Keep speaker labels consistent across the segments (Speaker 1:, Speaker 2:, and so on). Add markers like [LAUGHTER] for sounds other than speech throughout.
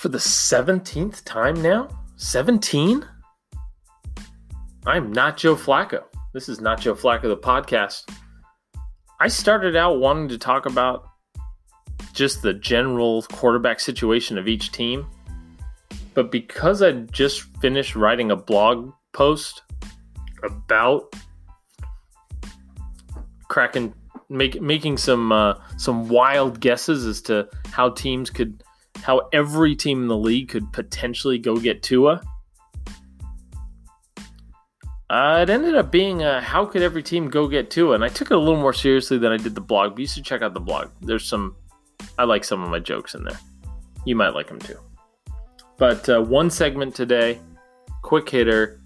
Speaker 1: for the 17th time now? 17? I'm not Joe Flacco. This is not Joe Flacco, the podcast. I started out wanting to talk about just the general quarterback situation of each team. But because I just finished writing a blog post about cracking make, making some uh, some wild guesses as to how teams could how every team in the league could potentially go get Tua. Uh, it ended up being uh, how could every team go get Tua, and I took it a little more seriously than I did the blog. But you should check out the blog. There's some, I like some of my jokes in there. You might like them too. But uh, one segment today, quick hitter.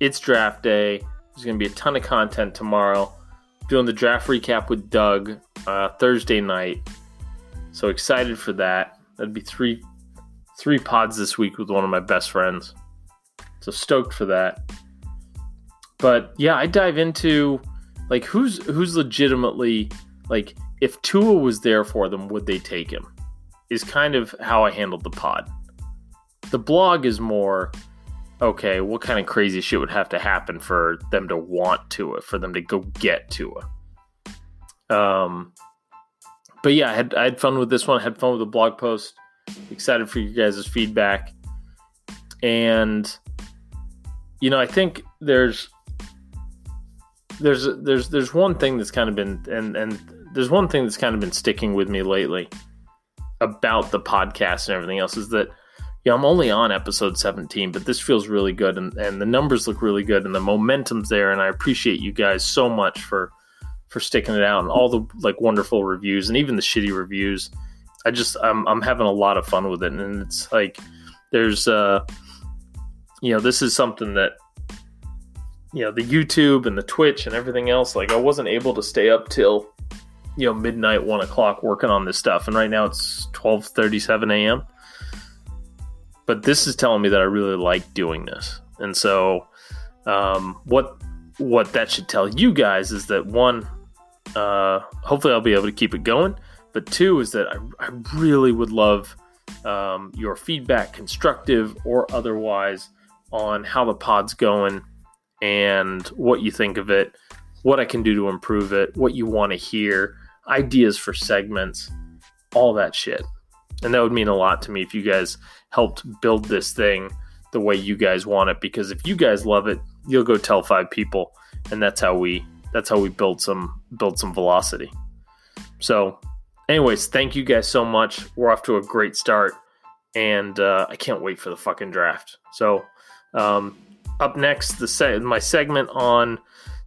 Speaker 1: It's draft day. There's going to be a ton of content tomorrow. Doing the draft recap with Doug uh, Thursday night. So excited for that. That'd be three three pods this week with one of my best friends. So stoked for that. But yeah, I dive into like who's who's legitimately like if Tua was there for them, would they take him? Is kind of how I handled the pod. The blog is more okay, what kind of crazy shit would have to happen for them to want Tua, for them to go get Tua? Um, but yeah, I had I had fun with this one. I had fun with the blog post. Excited for you guys' feedback. And you know, I think there's there's there's there's one thing that's kind of been and and there's one thing that's kind of been sticking with me lately about the podcast and everything else is that yeah, I'm only on episode 17, but this feels really good and, and the numbers look really good and the momentum's there and I appreciate you guys so much for for sticking it out and all the like wonderful reviews and even the shitty reviews. I just I'm I'm having a lot of fun with it and it's like there's uh you know, this is something that you know, the YouTube and the Twitch and everything else, like I wasn't able to stay up till you know midnight, one o'clock working on this stuff, and right now it's twelve thirty seven a.m but this is telling me that I really like doing this. And so, um, what what that should tell you guys is that one, uh, hopefully I'll be able to keep it going. But two is that I, I really would love um, your feedback, constructive or otherwise, on how the pod's going and what you think of it, what I can do to improve it, what you want to hear, ideas for segments, all that shit. And that would mean a lot to me if you guys helped build this thing the way you guys want it because if you guys love it, you'll go tell five people and that's how we that's how we build some build some velocity. So, anyways, thank you guys so much. We're off to a great start and uh, I can't wait for the fucking draft. So, um, up next, the se- my segment on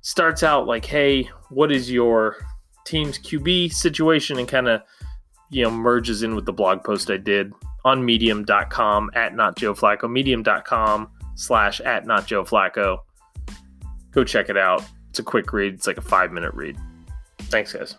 Speaker 1: starts out like, hey, what is your team's QB situation, and kind of you know merges in with the blog post I did on medium.com at not Joe Flacco, medium.com slash at not Joe Flacco. Go check it out. It's a quick read, it's like a five minute read. Thanks, guys.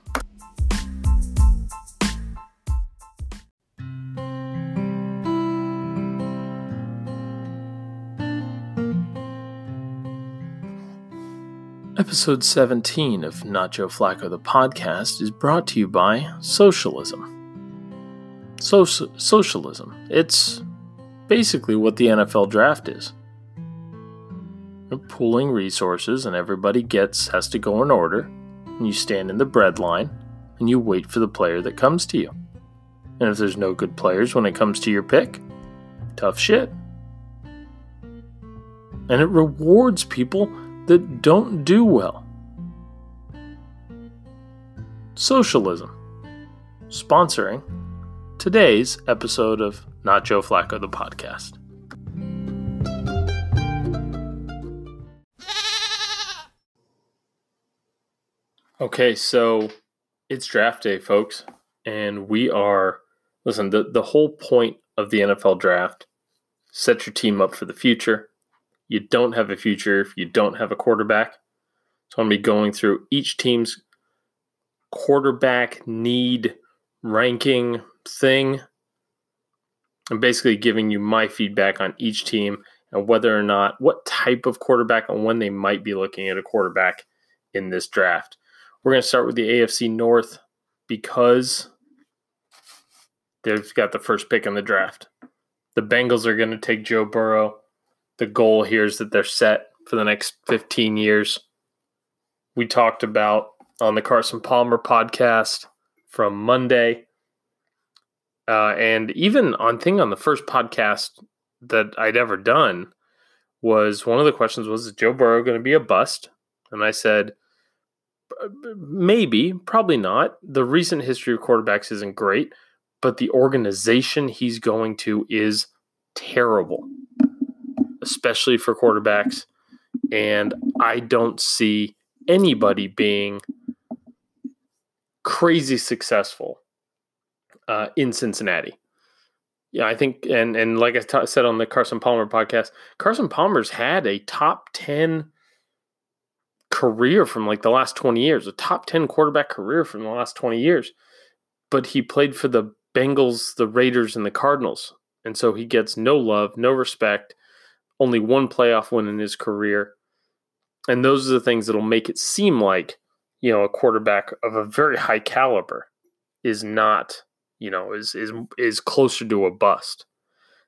Speaker 1: Episode 17 of Joe Flacco, the podcast, is brought to you by Socialism so- socialism. It's basically what the NFL draft is. Pooling resources, and everybody gets has to go in order. And you stand in the bread line, and you wait for the player that comes to you. And if there's no good players when it comes to your pick, tough shit. And it rewards people that don't do well. Socialism. Sponsoring today's episode of Not Joe Flacco, the podcast. Okay, so it's draft day, folks, and we are listen, the, the whole point of the NFL draft set your team up for the future. You don't have a future if you don't have a quarterback. So I'm to be going through each team's quarterback need ranking thing. I'm basically giving you my feedback on each team and whether or not what type of quarterback and when they might be looking at a quarterback in this draft. We're going to start with the AFC North because they've got the first pick in the draft. The Bengals are going to take Joe Burrow. The goal here is that they're set for the next 15 years. We talked about on the Carson Palmer podcast from Monday. Uh, and even on thing on the first podcast that I'd ever done was one of the questions was is Joe Burrow going to be a bust? And I said maybe, probably not. The recent history of quarterbacks isn't great, but the organization he's going to is terrible, especially for quarterbacks. And I don't see anybody being crazy successful uh, in Cincinnati. Yeah, I think, and and like I t- said on the Carson Palmer podcast, Carson Palmer's had a top ten career from like the last twenty years, a top ten quarterback career from the last twenty years, but he played for the Bengals, the Raiders, and the Cardinals, and so he gets no love, no respect, only one playoff win in his career, and those are the things that'll make it seem like you know a quarterback of a very high caliber is not you know, is is is closer to a bust.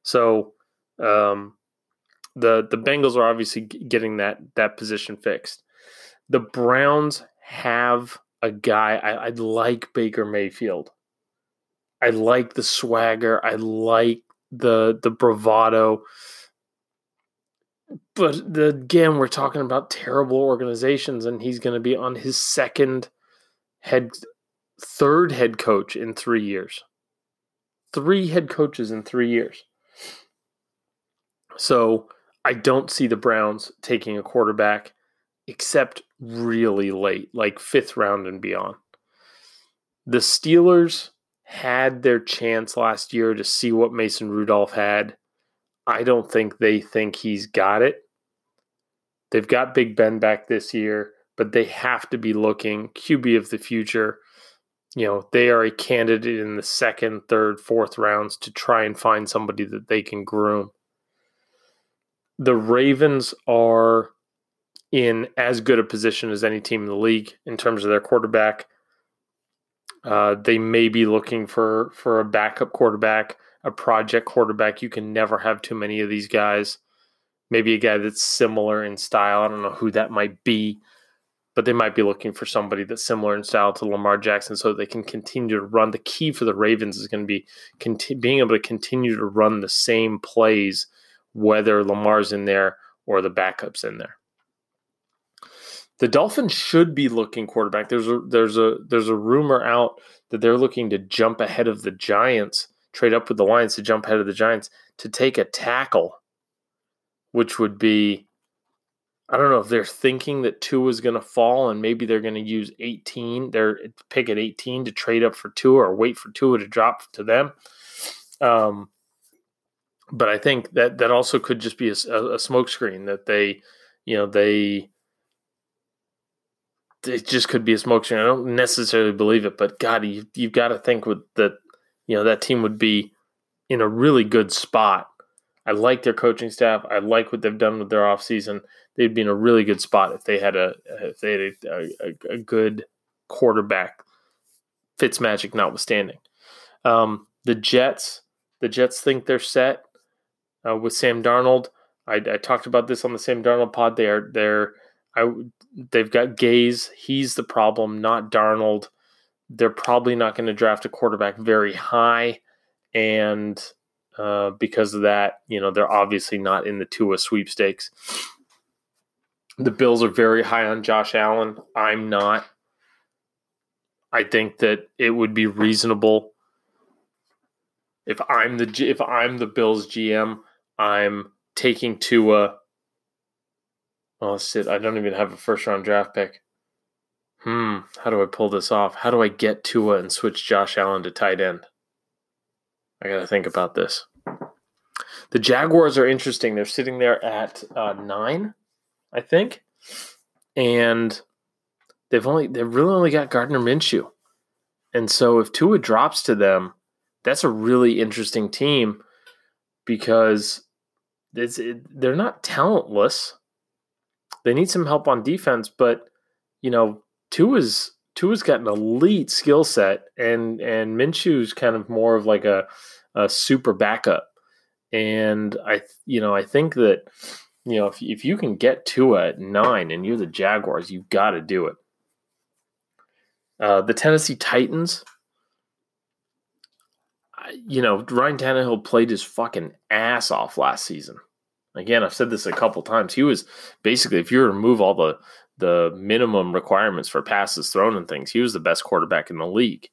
Speaker 1: So um, the the Bengals are obviously getting that that position fixed. The Browns have a guy. I, I like Baker Mayfield. I like the swagger. I like the the bravado. But the, again, we're talking about terrible organizations, and he's going to be on his second head third head coach in three years. Three head coaches in three years. So I don't see the Browns taking a quarterback except really late, like fifth round and beyond. The Steelers had their chance last year to see what Mason Rudolph had. I don't think they think he's got it. They've got Big Ben back this year, but they have to be looking QB of the future you know, they are a candidate in the second, third, fourth rounds to try and find somebody that they can groom. The Ravens are in as good a position as any team in the league in terms of their quarterback. Uh, they may be looking for for a backup quarterback, a project quarterback. You can never have too many of these guys. Maybe a guy that's similar in style. I don't know who that might be but they might be looking for somebody that's similar in style to Lamar Jackson so they can continue to run. The key for the Ravens is going to be conti- being able to continue to run the same plays, whether Lamar's in there or the backup's in there. The Dolphins should be looking quarterback. There's a there's a there's a rumor out that they're looking to jump ahead of the Giants, trade up with the Lions to jump ahead of the Giants to take a tackle, which would be I don't know if they're thinking that Tua is going to fall and maybe they're going to use 18, their pick at 18 to trade up for Tua or wait for Tua to drop to them. Um, but I think that that also could just be a, a smokescreen that they, you know, they it just could be a smokescreen. I don't necessarily believe it, but God, you, you've got to think with that, you know, that team would be in a really good spot. I like their coaching staff. I like what they've done with their offseason they'd be in a really good spot if they had a if they had a, a, a good quarterback. Fitz magic notwithstanding, um, the Jets the Jets think they're set uh, with Sam Darnold. I, I, talked about this on the Sam Darnold pod. They are they're I, they've got Gase. He's the problem, not Darnold. They're probably not going to draft a quarterback very high, and uh, because of that, you know they're obviously not in the Tua sweepstakes. The Bills are very high on Josh Allen. I'm not. I think that it would be reasonable if I'm the if I'm the Bills GM, I'm taking Tua. Oh shit! I don't even have a first round draft pick. Hmm. How do I pull this off? How do I get Tua and switch Josh Allen to tight end? I got to think about this. The Jaguars are interesting. They're sitting there at uh, nine. I think, and they've only they've really only got Gardner Minshew, and so if Tua drops to them, that's a really interesting team because it's, it, they're not talentless. They need some help on defense, but you know Tua's Tua's got an elite skill set, and and Minshew's kind of more of like a, a super backup. And I, you know, I think that, you know, if, if you can get Tua at nine and you're the Jaguars, you've got to do it. Uh, the Tennessee Titans, you know, Ryan Tannehill played his fucking ass off last season. Again, I've said this a couple times. He was basically, if you remove all the the minimum requirements for passes thrown and things, he was the best quarterback in the league,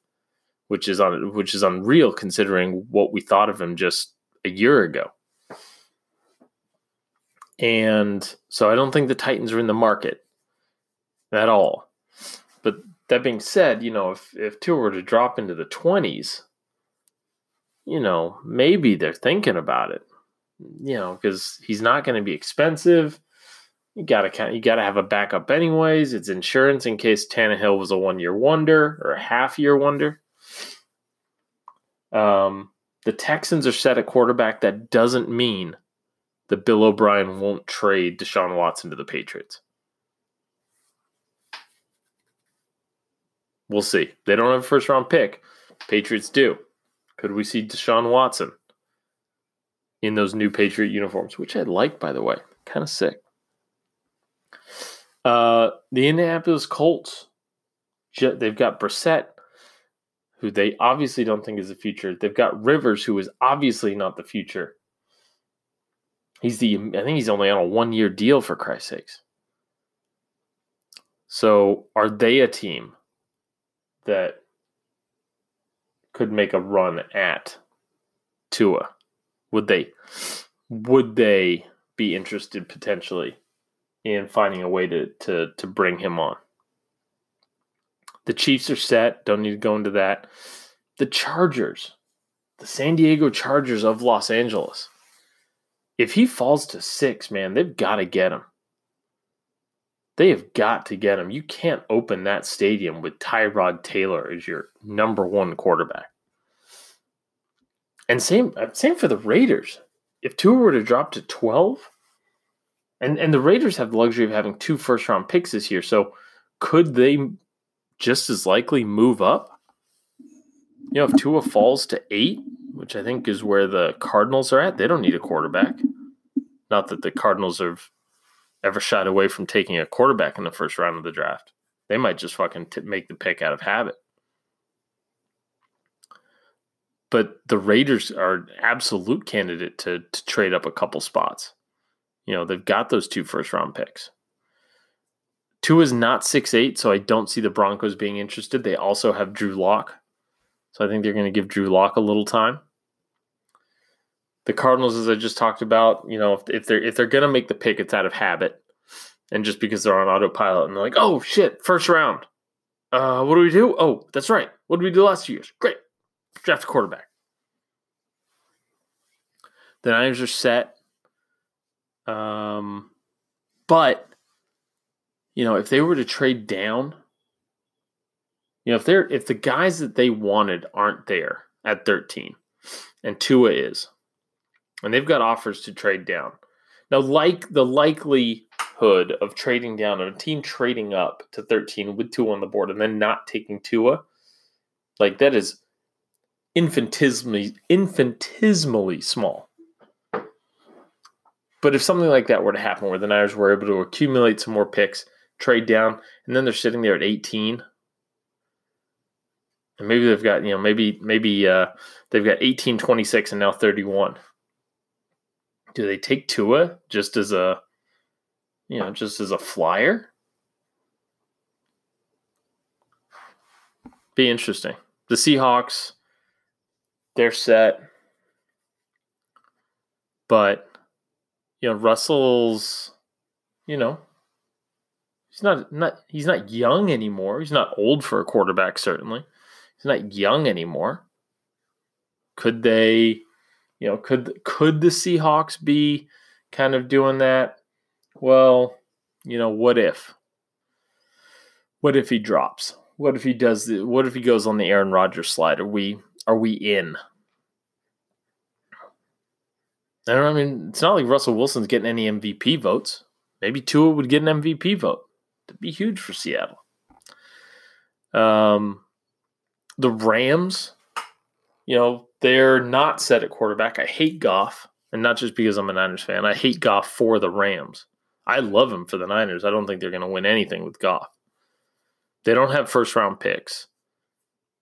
Speaker 1: which is on which is unreal considering what we thought of him just a year ago. And so I don't think the Titans are in the market at all. But that being said, you know, if if Tua were to drop into the twenties, you know, maybe they're thinking about it. You know, because he's not going to be expensive. You gotta count. You gotta have a backup, anyways. It's insurance in case Tannehill was a one-year wonder or a half-year wonder. Um, the Texans are set at quarterback. That doesn't mean that Bill O'Brien won't trade Deshaun Watson to the Patriots. We'll see. They don't have a first round pick. Patriots do. Could we see Deshaun Watson in those new Patriot uniforms, which I like, by the way? Kind of sick. Uh, the Indianapolis Colts, they've got Brissett, who they obviously don't think is the future. They've got Rivers, who is obviously not the future. He's the, I think he's only on a one year deal for Christ's sakes. So are they a team that could make a run at Tua? Would they would they be interested potentially in finding a way to to to bring him on? The Chiefs are set, don't need to go into that. The Chargers, the San Diego Chargers of Los Angeles. If he falls to 6, man, they've got to get him. They have got to get him. You can't open that stadium with Tyrod Taylor as your number one quarterback. And same uh, same for the Raiders. If Tua were to drop to 12, and, and the Raiders have the luxury of having two first round picks this year, so could they just as likely move up? You know, if Tua falls to eight, which I think is where the Cardinals are at, they don't need a quarterback. Not that the Cardinals have ever shied away from taking a quarterback in the first round of the draft. They might just fucking t- make the pick out of habit. But the Raiders are absolute candidate to to trade up a couple spots. You know, they've got those two first round picks. Two is not six eight, so I don't see the Broncos being interested. They also have Drew Lock. So I think they're going to give Drew Lock a little time. The Cardinals, as I just talked about, you know, if, if they're if they're gonna make the pick, it's out of habit, and just because they're on autopilot, and they're like, oh shit, first round. Uh, what do we do? Oh, that's right. What did we do last two years? Great, draft a quarterback. The Niners are set. Um, but you know, if they were to trade down, you know, if they're if the guys that they wanted aren't there at 13, and Tua is, and they've got offers to trade down. Now, like the likelihood of trading down, of a team trading up to 13 with Tua on the board and then not taking Tua, like that is infinitesimally infinitesimally small. But if something like that were to happen, where the Niners were able to accumulate some more picks, trade down, and then they're sitting there at 18, and maybe they've got you know maybe maybe uh, they've got 18, 26, and now 31 do they take Tua just as a you know just as a flyer? Be interesting. The Seahawks, they're set, but you know Russell's, you know, he's not not he's not young anymore. He's not old for a quarterback. Certainly, he's not young anymore. Could they? You know, could could the Seahawks be kind of doing that? Well, you know, what if? What if he drops? What if he does the, what if he goes on the Aaron Rodgers slide? Are we are we in? I don't know, I mean, it's not like Russell Wilson's getting any MVP votes. Maybe Tua would get an MVP vote. That'd be huge for Seattle. Um, the Rams, you know, they're not set at quarterback. I hate Goff. And not just because I'm a Niners fan. I hate Goff for the Rams. I love him for the Niners. I don't think they're going to win anything with Goff. They don't have first round picks.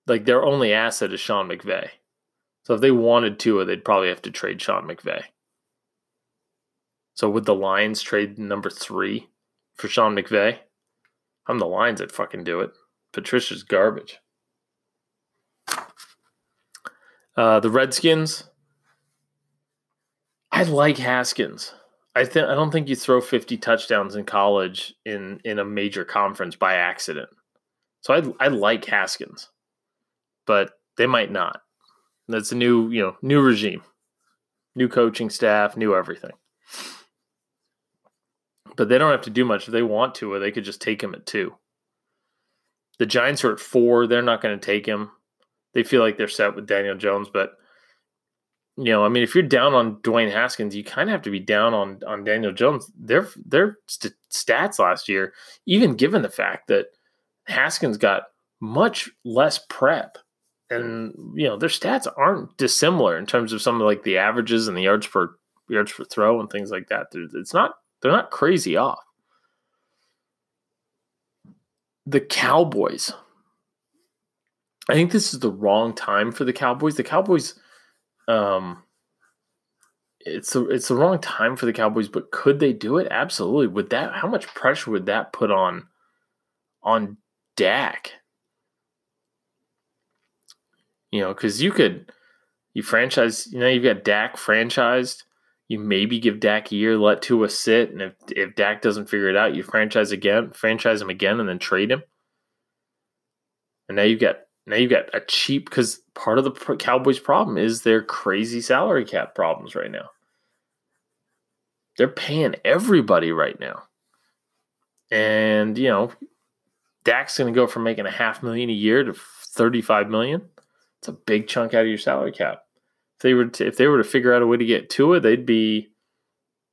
Speaker 1: Like their only asset is Sean McVay. So if they wanted Tua, they'd probably have to trade Sean McVay. So would the Lions trade number three for Sean McVay? I'm the Lions that fucking do it. Patricia's garbage. Uh, the Redskins. I like Haskins. I think I don't think you throw 50 touchdowns in college in in a major conference by accident. So I I like Haskins, but they might not. That's a new you know new regime, new coaching staff, new everything. But they don't have to do much if they want to, or they could just take him at two. The Giants are at four. They're not going to take him. They feel like they're set with Daniel Jones, but you know, I mean, if you're down on Dwayne Haskins, you kind of have to be down on on Daniel Jones. Their their st- stats last year, even given the fact that Haskins got much less prep, and you know their stats aren't dissimilar in terms of some of like the averages and the yards per yards per throw and things like that. It's not they're not crazy off. The Cowboys. I think this is the wrong time for the Cowboys. The Cowboys, um, it's the it's the wrong time for the Cowboys. But could they do it? Absolutely. Would that? How much pressure would that put on on Dak? You know, because you could you franchise. You know, you've got Dak franchised you maybe give Dak a year, let Tua sit, and if if Dak doesn't figure it out, you franchise again, franchise him again, and then trade him. And now you've got now you've got a cheap because part of the Cowboys' problem is their crazy salary cap problems right now. They're paying everybody right now, and you know, Dak's going to go from making a half million a year to thirty-five million. It's a big chunk out of your salary cap they were to, if they were to figure out a way to get Tua, they'd be,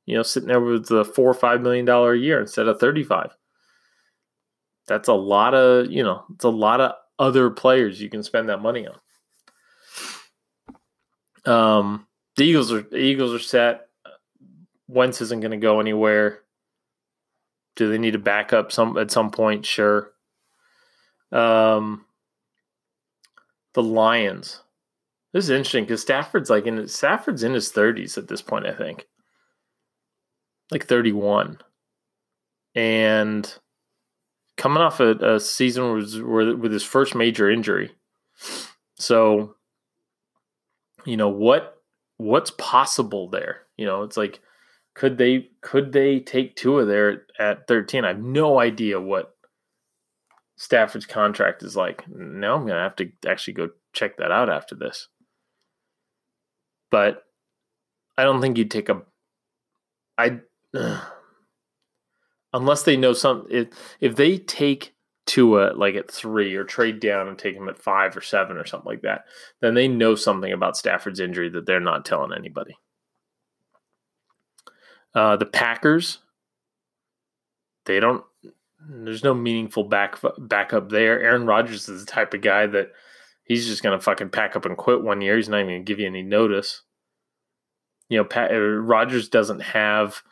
Speaker 1: you know, sitting there with the four or five million dollar a year instead of thirty five. That's a lot of you know, it's a lot of other players you can spend that money on. Um, the Eagles are the Eagles are set. Wentz isn't going to go anywhere. Do they need a backup some at some point? Sure. Um, the Lions. This is interesting because Stafford's like in Stafford's in his thirties at this point, I think. Like thirty one. And coming off a, a season was with his first major injury. So, you know, what what's possible there? You know, it's like could they could they take Tua there at 13? I have no idea what Stafford's contract is like. Now I'm gonna have to actually go check that out after this but I don't think you'd take a. I [SIGHS] unless they know some if if they take Tua like at three or trade down and take him at five or seven or something like that, then they know something about Stafford's injury that they're not telling anybody. Uh, the Packers, they don't. There's no meaningful back backup there. Aaron Rodgers is the type of guy that he's just gonna fucking pack up and quit one year. He's not even gonna give you any notice. You know, Pat, uh, Rodgers doesn't have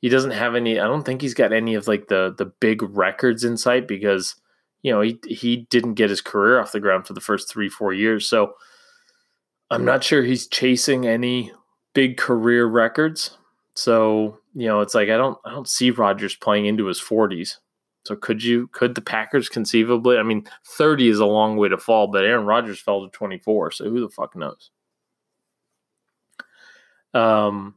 Speaker 1: he doesn't have any. I don't think he's got any of like the the big records in sight because you know he he didn't get his career off the ground for the first three four years. So I'm not sure he's chasing any big career records. So you know, it's like I don't I don't see Rodgers playing into his 40s. So could you could the Packers conceivably? I mean, 30 is a long way to fall, but Aaron Rodgers fell to 24, so who the fuck knows? Um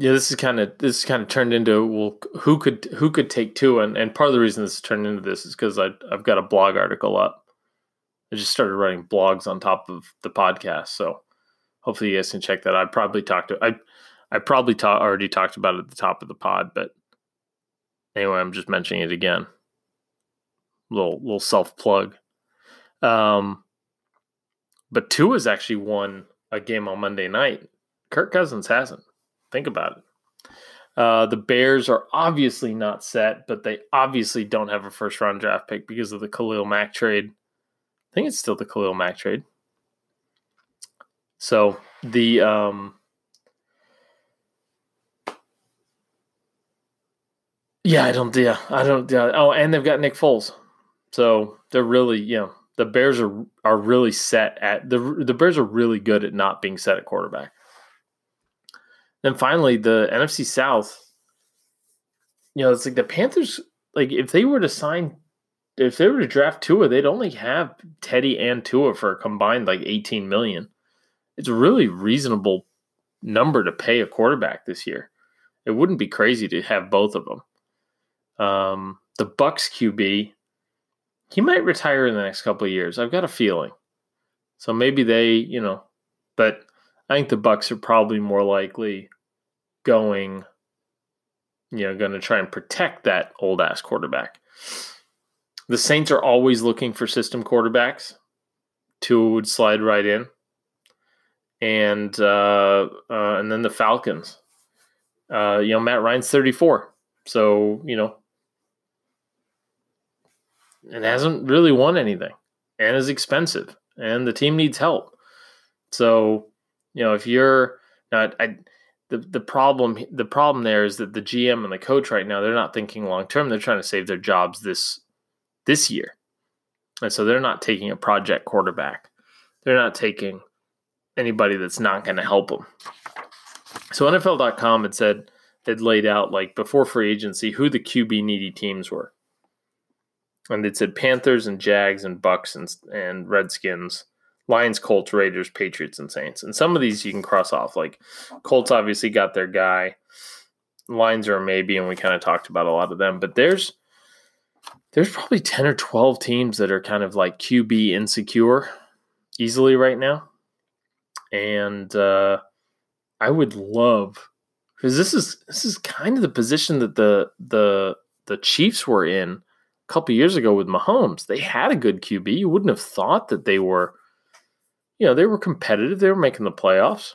Speaker 1: yeah, this is kind of this is kind of turned into well, who could who could take Tua, and and part of the reason this turned into this is because I I've got a blog article up. I just started writing blogs on top of the podcast, so hopefully you guys can check that. I probably talked to I I probably ta- already talked about it at the top of the pod, but Anyway, I'm just mentioning it again. Little little self plug. Um, but Tua has actually won a game on Monday night. Kirk Cousins hasn't. Think about it. Uh, the Bears are obviously not set, but they obviously don't have a first round draft pick because of the Khalil Mack trade. I think it's still the Khalil Mack trade. So the um, yeah, I don't, yeah, I don't, yeah. Oh, and they've got Nick Foles, so they're really, you know, the Bears are are really set at the the Bears are really good at not being set at quarterback. Then finally, the NFC South. You know, it's like the Panthers. Like if they were to sign, if they were to draft Tua, they'd only have Teddy and Tua for a combined like eighteen million. It's a really reasonable number to pay a quarterback this year. It wouldn't be crazy to have both of them. Um, the Bucs QB, he might retire in the next couple of years. I've got a feeling. So maybe they, you know, but I think the Bucs are probably more likely going, you know, going to try and protect that old ass quarterback. The Saints are always looking for system quarterbacks. Tua would slide right in, and uh, uh, and then the Falcons. Uh, you know, Matt Ryan's thirty four, so you know and hasn't really won anything and is expensive and the team needs help. So, you know, if you're not, I, the, the problem the problem there is that the GM and the coach right now they're not thinking long term. They're trying to save their jobs this this year, and so they're not taking a project quarterback. They're not taking anybody that's not going to help them. So NFL.com had said had laid out like before free agency who the QB needy teams were and it said Panthers and Jags and Bucs and, and Redskins, Lions, Colts, Raiders, Patriots, and Saints. And some of these you can cross off. Like Colts obviously got their guy. Lions are maybe, and we kind of talked about a lot of them. But there's there's probably ten or twelve teams that are kind of like QB insecure easily right now, and uh, I would love because this is this is kind of the position that the the the Chiefs were in couple years ago with Mahomes, they had a good QB. You wouldn't have thought that they were, you know, they were competitive. They were making the playoffs.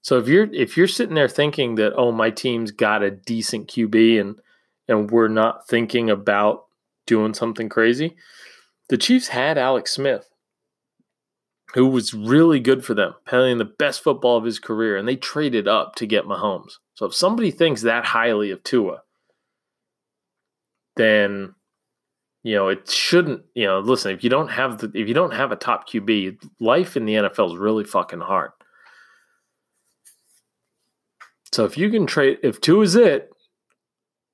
Speaker 1: So if you're if you're sitting there thinking that oh my team's got a decent QB and and we're not thinking about doing something crazy, the Chiefs had Alex Smith, who was really good for them, playing the best football of his career, and they traded up to get Mahomes. So if somebody thinks that highly of Tua, then you know it shouldn't you know listen if you don't have the if you don't have a top qb life in the nfl is really fucking hard so if you can trade if Tua is it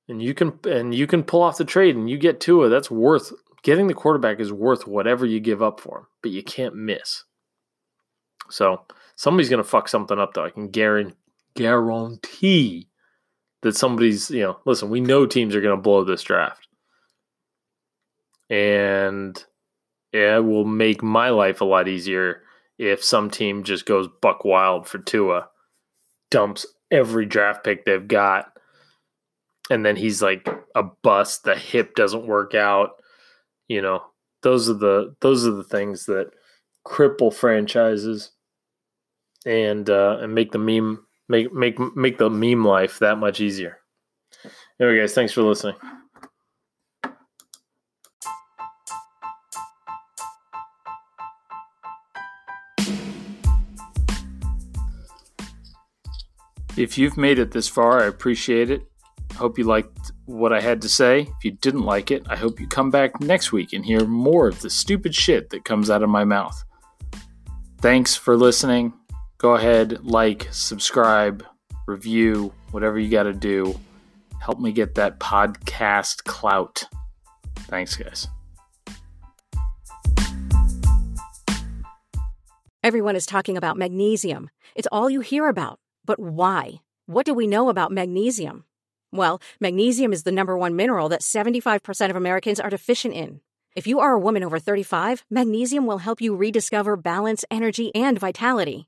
Speaker 1: and you can and you can pull off the trade and you get Tua, that's worth getting the quarterback is worth whatever you give up for him, but you can't miss. So somebody's gonna fuck something up though. I can guarantee guarantee that somebody's, you know, listen, we know teams are going to blow this draft. And it will make my life a lot easier if some team just goes buck wild for Tua, dumps every draft pick they've got, and then he's like a bust. The hip doesn't work out. You know, those are the those are the things that cripple franchises and uh, and make the meme make make make the meme life that much easier. Anyway, guys, thanks for listening. If you've made it this far, I appreciate it. Hope you liked what I had to say. If you didn't like it, I hope you come back next week and hear more of the stupid shit that comes out of my mouth. Thanks for listening go ahead, like, subscribe, review, whatever you got to do. Help me get that podcast clout. Thanks, guys.
Speaker 2: Everyone is talking about magnesium. It's all you hear about. But why? What do we know about magnesium? Well, magnesium is the number one mineral that 75% of Americans are deficient in. If you are a woman over 35, magnesium will help you rediscover balance, energy, and vitality.